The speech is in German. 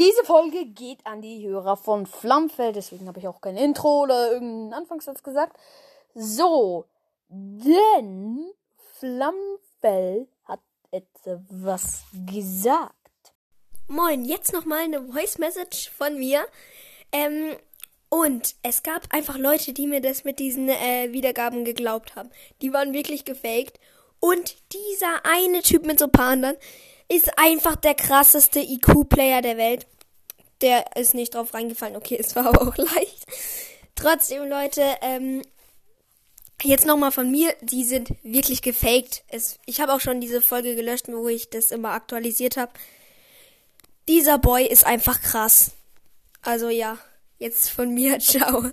Diese Folge geht an die Hörer von Flammfeld, deswegen habe ich auch kein Intro oder irgendeinen Anfangssatz gesagt. So, denn Flammfeld hat etwas gesagt. Moin, jetzt nochmal eine Voice Message von mir. Ähm, und es gab einfach Leute, die mir das mit diesen äh, Wiedergaben geglaubt haben. Die waren wirklich gefaked. Und dieser eine Typ mit so ein paar anderen ist einfach der krasseste IQ-Player der Welt. Der ist nicht drauf reingefallen. Okay, es war aber auch leicht. Trotzdem, Leute, ähm, jetzt nochmal von mir. Die sind wirklich gefaked. Es, ich habe auch schon diese Folge gelöscht, wo ich das immer aktualisiert habe. Dieser Boy ist einfach krass. Also ja, jetzt von mir, ciao.